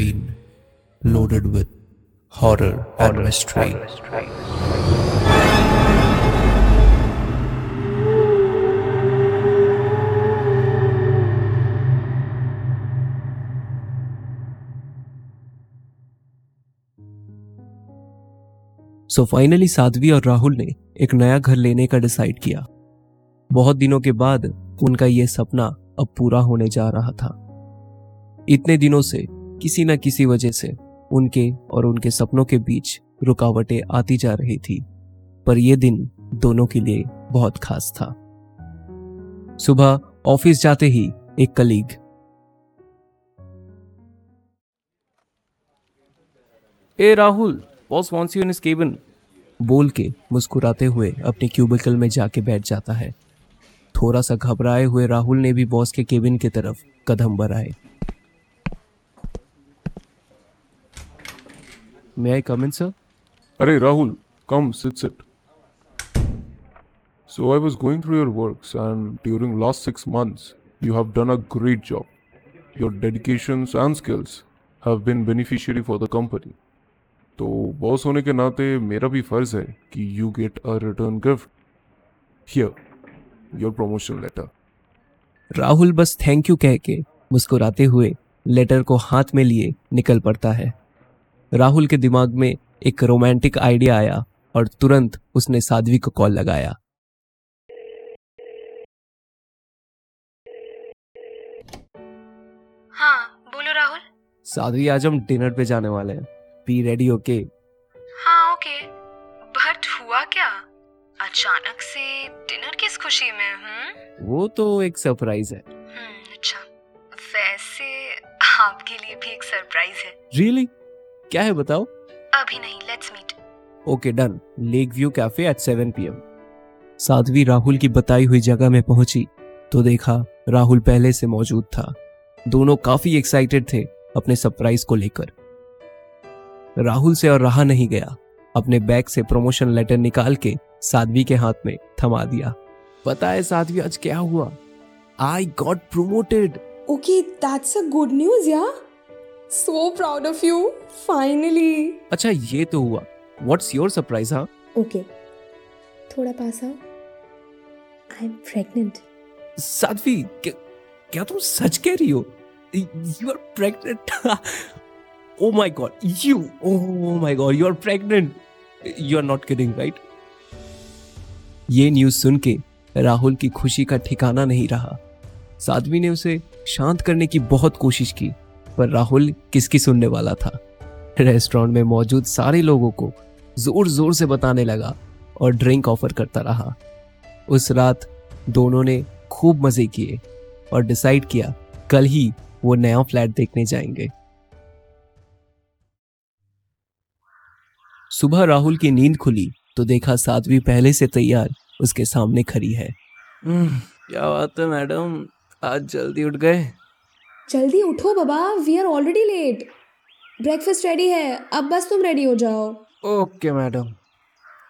Halloween, loaded with horror horror and mystery. So finally Sadhvi और राहुल ने एक नया घर लेने का डिसाइड किया। बहुत दिनों के बाद उनका यह सपना अब पूरा होने जा रहा था। इतने दिनों से किसी न किसी वजह से उनके और उनके सपनों के बीच रुकावटें आती जा रही थी पर यह दिन दोनों के लिए बहुत खास था। सुबह ऑफ़िस जाते ही एक colleague A Rahul boss wants you in his cabin बोल के मुस्कुराते हुए अपने क्यूबिकल में जाके बैठ जाता है। थोड़ा सा घबराए हुए राहुल ने भी बॉस के केबिन की के तरफ़ कदम बढ़ाए। मे आई कम सर अरे Rahul come sit sit so I was going through your work and during last six months you have done a great job your dedication and skills have been beneficiary for the company तो boss होने के नाते मेरा भी फ़र्ज़ है कि you get a return gift here your promotion letter Rahul बस थैंक यू कह के मुस्कुराते हुए लेटर को हाथ में लिए निकल पड़ता है। राहुल के दिमाग में एक रोमांटिक आइडिया आया और तुरंत उसने साध्वी को कॉल लगाया। हाँ बोलो राहुल। साध्वी आज हम डिनर पे जाने वाले हैं। बी रेडी ओके हाँ ओके बट हुआ क्या? अचानक से डिनर किस खुशी में हूँ वो तो एक सरप्राइज़ है। अच्छा। वैसे आपके लिए भी एक सरप्राइज़ है। रियली क्या है बताओ? अभी नहीं let's meet okay done lake view cafe at 7 PM Sadhvi Rahul की बताई हुई जगह में पहुँची तो देखा राहुल पहले से मौजूद था। दोनों काफ़ी एक्साइटेड थे अपने सरप्राइज़ को लेकर। राहुल से और रहा नहीं गया। अपने बैग से प्रमोशन लेटर निकाल के साध्वी के हाथ में थमा दिया। पता है साध्वी आज क्या हुआ? I got promoted Okay, that's a good news, yeah? So proud of you. Finally. अच्छा ये तो हुआ। व्हाट्स योर सरप्राइज़ हाँ Okay. थोड़ा पास आओ। आई एम प्रेग्नेंट साध्वी क्या, क्या तुम सच कह रही हो? You are pregnant oh my god you oh my god you are pregnant you are not kidding right ये न्यूज़ सुन के राहुल की खुशी का ठिकाना नहीं रहा। साध्वी ने उसे शांत करने की बहुत कोशिश की। पर राहुल किसकी सुनने वाला था। रेस्टोरेंट में मौजूद सारे लोगों को ज़ोर ज़ोर से बताने लगा और ड्रिंक ऑफ़र करता रहा। उस रात दोनों ने खूब मज़े किए और डिसाइड किया कल ही वो नया फ्लैट देखने जाएँगे। सुबह राहुल की नींद खुली तो देखा साध्वी पहले से तैयार उसके सामने खड़ी है। क्या बात है मैडम, आज जल्दी उठ गए। जल्दी उठो बाबा we are already late breakfast ready है अब बस तुम रेडी हो जाओ। ओके मैडम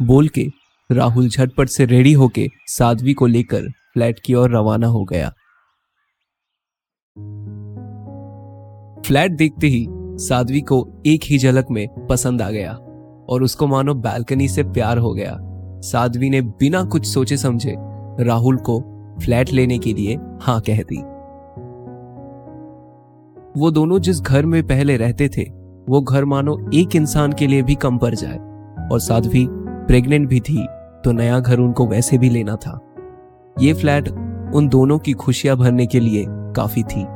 बोल के राहुल झटपट से रेडी होके साध्वी को लेकर फ्लैट की ओर रवाना हो गया। फ्लैट देखते ही साध्वी को एक ही झलक में पसंद आ गया और उसको मानो बालकनी से प्यार हो गया। साध्वी ने बिना कुछ सोचे समझे राहुल को फ्लैट लेने के लिए हाँ कह दी। वो दोनों जिस घर में पहले रहते थे, वो घर मानो एक इंसान के लिए भी कम पड़ जाए। और साध्वी प्रेग्नेंट भी थी तो नया घर उनको वैसे भी लेना था। ये फ्लैट उन दोनों की खुशियाँ भरने के लिए काफ़ी थी।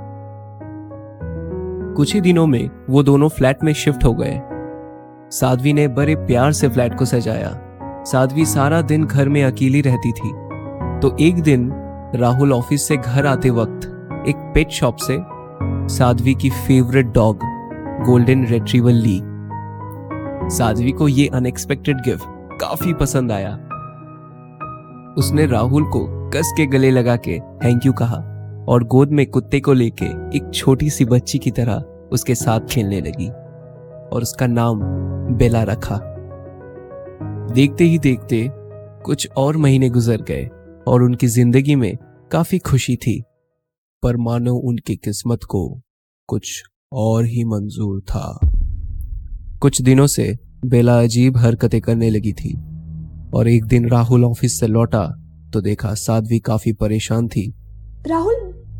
कुछ ही दिनों में वो दोनों फ्लैट में शिफ्ट हो गए। साध्वी ने बड़े प्यार से फ्लैट को सजाया। साध्वी सारा दिन घर में अकेली रहती थी। तो एक दिन राहुल ऑफ़िस से घर आते वक्त एक पेट शॉप से साध्वी की फेवरेट डॉग गोल्डन रेट्रीवल ली साध्वी को ये अनएक्सपेक्टेड गिफ्ट काफ़ी पसंद आया। उसने राहुल को कस के गले लगा के थैंक यू कहा और गोद में कुत्ते को लेके एक छोटी सी बच्ची की तरह उसके साथ खेलने लगी और उसका नाम बेला रखा। देखते ही देखते कुछ और महीने गुजर गए और उनकी ज़िंदगी में काफ़ी खुशी थी। पर मानो उनकी किस्मत को कुछ और ही मंजूर था। कुछ दिनों से बेला अजीब हरकतें करने लगी थी और एक दिन राहुल ऑफ़िस से लौटा तो देखा साध्वी काफ़ी परेशान थी। राहुल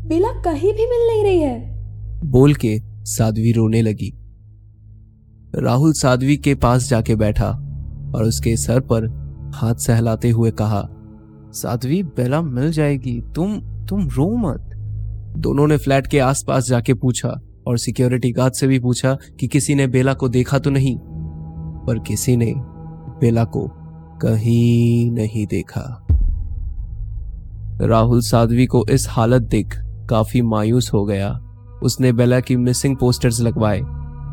बेला कहीं भी मिल नहीं रही है। बोल के साध्वी रोने लगी। राहुल साध्वी के पास जाके बैठा और उसके सर पर हाथ सहलाते हुए कहा साध्वी बेला मिल जाएगी। तुम तुम रो मत। दोनों ने फ्लैट के आसपास जाके पूछा और सिक्योरिटी गार्ड से भी पूछा कि किसी ने बेला को देखा तो नहीं, पर किसी ने बेला को कहीं नहीं देखा। राहुल साध्वी को इस हालत देख काफ़ी मायूस हो गया। उसने बेला की मिसिंग पोस्टर्स लगवाए,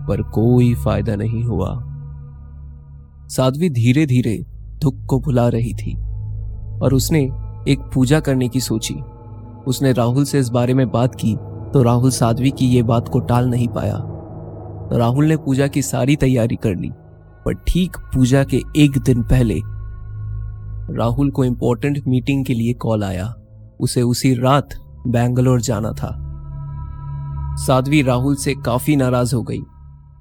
पर कोई फ़ायदा नहीं हुआ। साध्वी धीरे धीरे दुख को भुला रही थी, और उसने एक पूजा करने की सोची। उसने राहुल से इस बारे में बात की तो राहुल साध्वी की ये बात को टाल नहीं पाया। राहुल ने पूजा की सारी तैयारी कर ली, पर ठीक पूजा के एक दिन पहले राहुल को इंपॉर्टेंट मीटिंग के लिए कॉल आया। उसे उसी रात बैंगलोर जाना था। साध्वी राहुल से काफ़ी नाराज़ हो गई।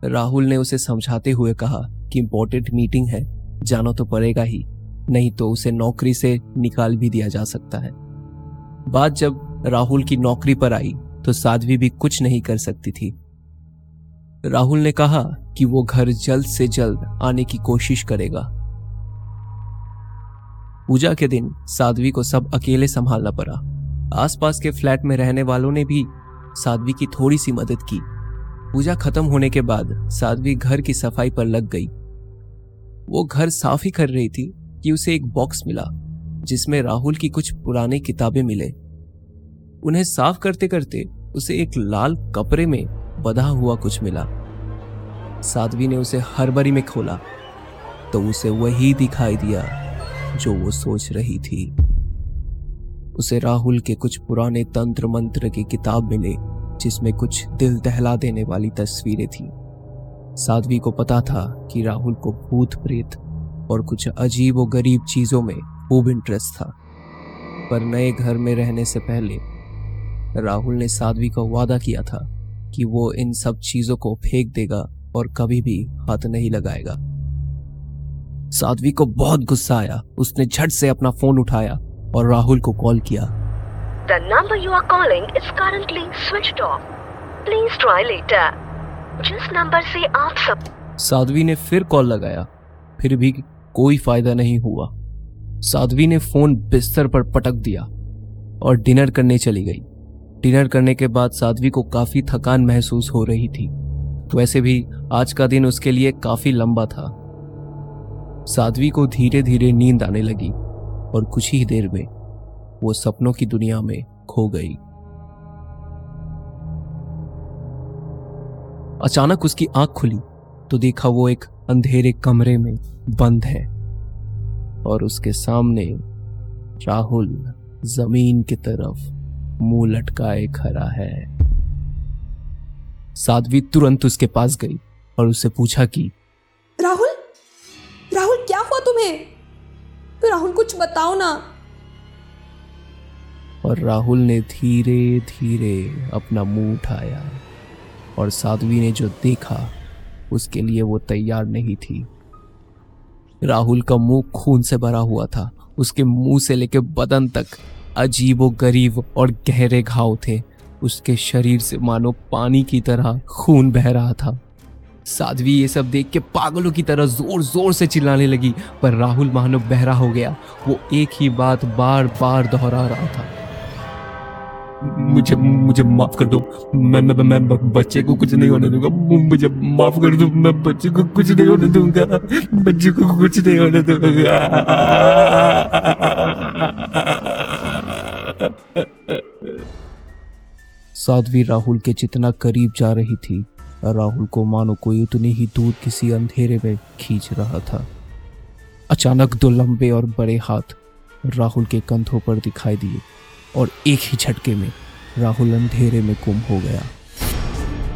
राहुल ने उसे समझाते हुए कहा कि इंपॉर्टेंट मीटिंग है, जाना तो पड़ेगा ही, नहीं तो उसे नौकरी से निकाल भी दिया जा सकता है। बात जब राहुल की नौकरी पर आई तो साध्वी भी कुछ नहीं कर सकती थी। राहुल ने कहा कि वो घर जल्द से जल्द आने की कोशिश करेगा। पूजा के दिन साध्वी को सब अकेले संभालना पड़ा। आसपास के फ्लैट में रहने वालों ने भी साध्वी की थोड़ी सी मदद की। पूजा खत्म होने के बाद साध्वी घर की सफ़ाई पर लग गई। वो घर साफ़ ही कर रही थी कि उसे एक बॉक्स मिला। जिसमें राहुल की कुछ पुरानी किताबें मिले। उन्हें साफ़ करते करते उसे एक लाल कपड़े में बधा हुआ कुछ मिला। साध्वी ने उसे हरबरी में खोला तो उसे वही दिखाई दिया जो वो सोच रही थी। उसे राहुल के कुछ पुराने तंत्र मंत्र की किताब मिले, जिसमें कुछ दिल दहला देने वाली तस्वीरें थी। साध्वी को पता था कि राहुल को भूत प्रेत और कुछ अजीब और गरीब चीज़ों में खूब इंटरेस्ट था। पर नए घर में रहने से पहले राहुल ने साध्वी को वादा किया था कि वो इन सब चीज़ों को फेंक देगा और कभी भी हाथ नहीं लगाएगा। साध्वी को बहुत गुस्सा आया। उसने झट से अपना फ़ोन उठाया और राहुल को कॉल किया। The number you are calling is currently switched off. Please try later. जिस नंबर से आप सब साध्वी ने फिर कॉल लगाया। फिर भी कोई फ़ायदा नहीं हुआ। साध्वी ने फ़ोन बिस्तर पर पटक दिया और डिनर करने चली गई। डिनर करने के बाद साध्वी को काफ़ी थकान महसूस हो रही थी। वैसे भी आज का दिन उसके लिए काफ़ी लंबा था। साध्वी को धीरे धीरे नींद आने लगी और कुछ ही देर में वो सपनों की दुनिया में खो गई। अचानक उसकी आँख खुली तो देखा वो एक अंधेरे कमरे में बंद है। और उसके सामने राहुल ज़मीन की तरफ़ मुँह लटकाए खड़ा है। साध्वी तुरंत उसके पास गई और उससे पूछा कि राहुल? राहुल क्या हुआ तुम्हें? तो राहुल कुछ बताओ ना। और राहुल ने धीरे धीरे अपना मुँह उठाया और साध्वी ने जो देखा उसके लिए वो तैयार नहीं थी। राहुल का मुँह खून से भरा हुआ था। उसके मुँह से लेकर बदन तक अजीबो गरीब और गहरे घाव थे। उसके शरीर से मानो पानी की तरह खून बह रहा था। साध्वी ये सब देख के पागलों की तरह ज़ोर ज़ोर से चिल्लाने लगी, पर राहुल मानो बहरा हो गया। वो एक ही बात बार बार दोहरा रहा था। मुझे मुझे माफ़ कर दो। मैं मैं मैं बच्चे को कुछ नहीं होने दूँगा। मुझे माफ़ कर दो। मैं बच्चे को कुछ नहीं होने दूँगा। बच्चे को कुछ नहीं होने दूँगा। साध्वी राहुल के जितना करीब जा रही थी, राहुल को मानो कोई उतनी ही दूर किसी अंधेरे में खींच रहा था। अचानक दो लंबे और बड़े हाथ राहुल के कंधों पर दिखाई दिए। और एक ही झटके में राहुल अंधेरे में गुम हो गया।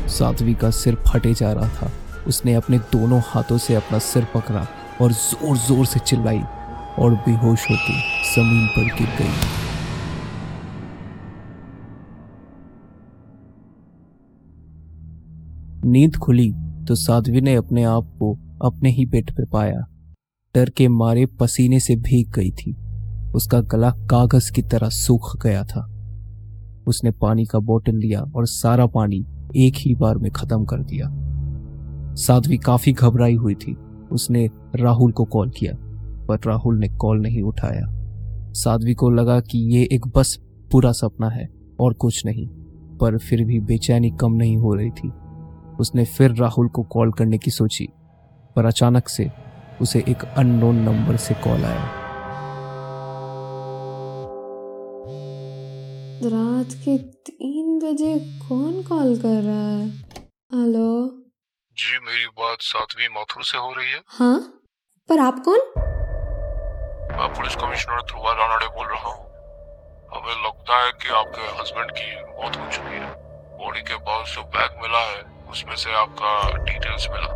साध्वी का सिर फटे जा रहा था। उसने अपने दोनों हाथों से अपना सिर पकड़ा और ज़ोर ज़ोर से चिल्लाई और बेहोश होकर ज़मीन पर गिर गई। नींद खुली तो साध्वी ने अपने आप को अपने ही बेड पर पाया। डर के मारे पसीने से भीग गई थी। उसका गला कागज़ की तरह सूख गया था। उसने पानी का बोतल लिया और सारा पानी एक ही बार में खत्म कर दिया। साध्वी काफ़ी घबराई हुई थी। उसने राहुल को कॉल किया, पर राहुल ने कॉल नहीं उठाया। साध्वी को लगा कि ये एक बस पूरा सपना है और कुछ नहीं, पर फिर भी बेचैनी कम नहीं हो रही थी। उसने फिर राहुल को कॉल करने की सोची, पर अचानक से उसे एक अननोन नंबर से कॉल आया। रात के तीन बजे कौन कॉल कर रहा है? हेलो? जी मेरी बात सातवीं माथुर से हो रही है। हाँ? पर आप कौन? मैं पुलिस कमिश्नर ध्रुवा रानाडे बोल रहा हूँ। हमें लगता है कि आपके हस्बैंड की मौत हो चुकी है। बॉडी के पास जो बैग मिला है उसमें से आपका डिटेल्स मिला।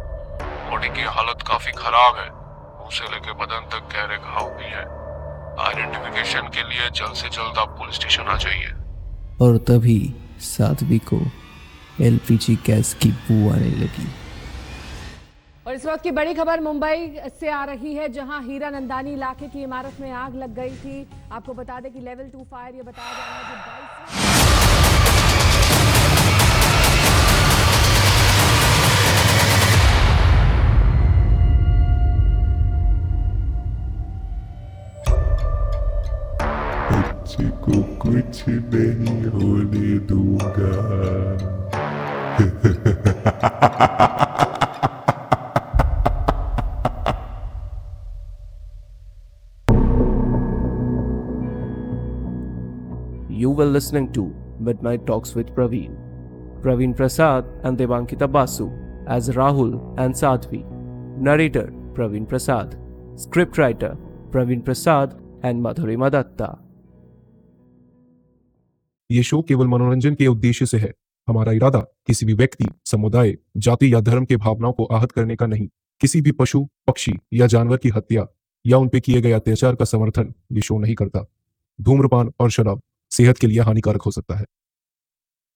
बॉडी की हालत काफ़ी खराब है। मुँह से लेके बदन तक गहरे घाव भी है। आइडेंटिफिकेशन के लिए जल्द से जल्द आप पुलिस स्टेशन आ जाइए। और तभी साध्वी को एलपीजी गैस की बू आने लगी। और इस वक्त की बड़ी खबर मुंबई से आ रही है जहाँ हीरा नंदानी इलाके की इमारत में आग लग गई थी। आपको बता दें कि लेवल टू फायर ये बताया जा रहा है कुछ नहीं होने दूंगा You were listening to Midnight Talks with Praveen. Praveen Prasad and Devankita Basu as Rahul and Sadhvi. Narrator Praveen Prasad. Scriptwriter Praveen Prasad and Madhurima Datta. ये शो केवल मनोरंजन के उद्देश्य से है। हमारा इरादा, किसी भी व्यक्ति, समुदाय, जाति या धर्म के भावनाओं को आहत करने का नहीं। किसी भी पशु, पक्षी या जानवर की हत्या या उनपे किए गए अत्याचार का समर्थन ये शो नहीं करता। धूम्रपान और शराब सेहत के लिए हानिकारक हो सकता है।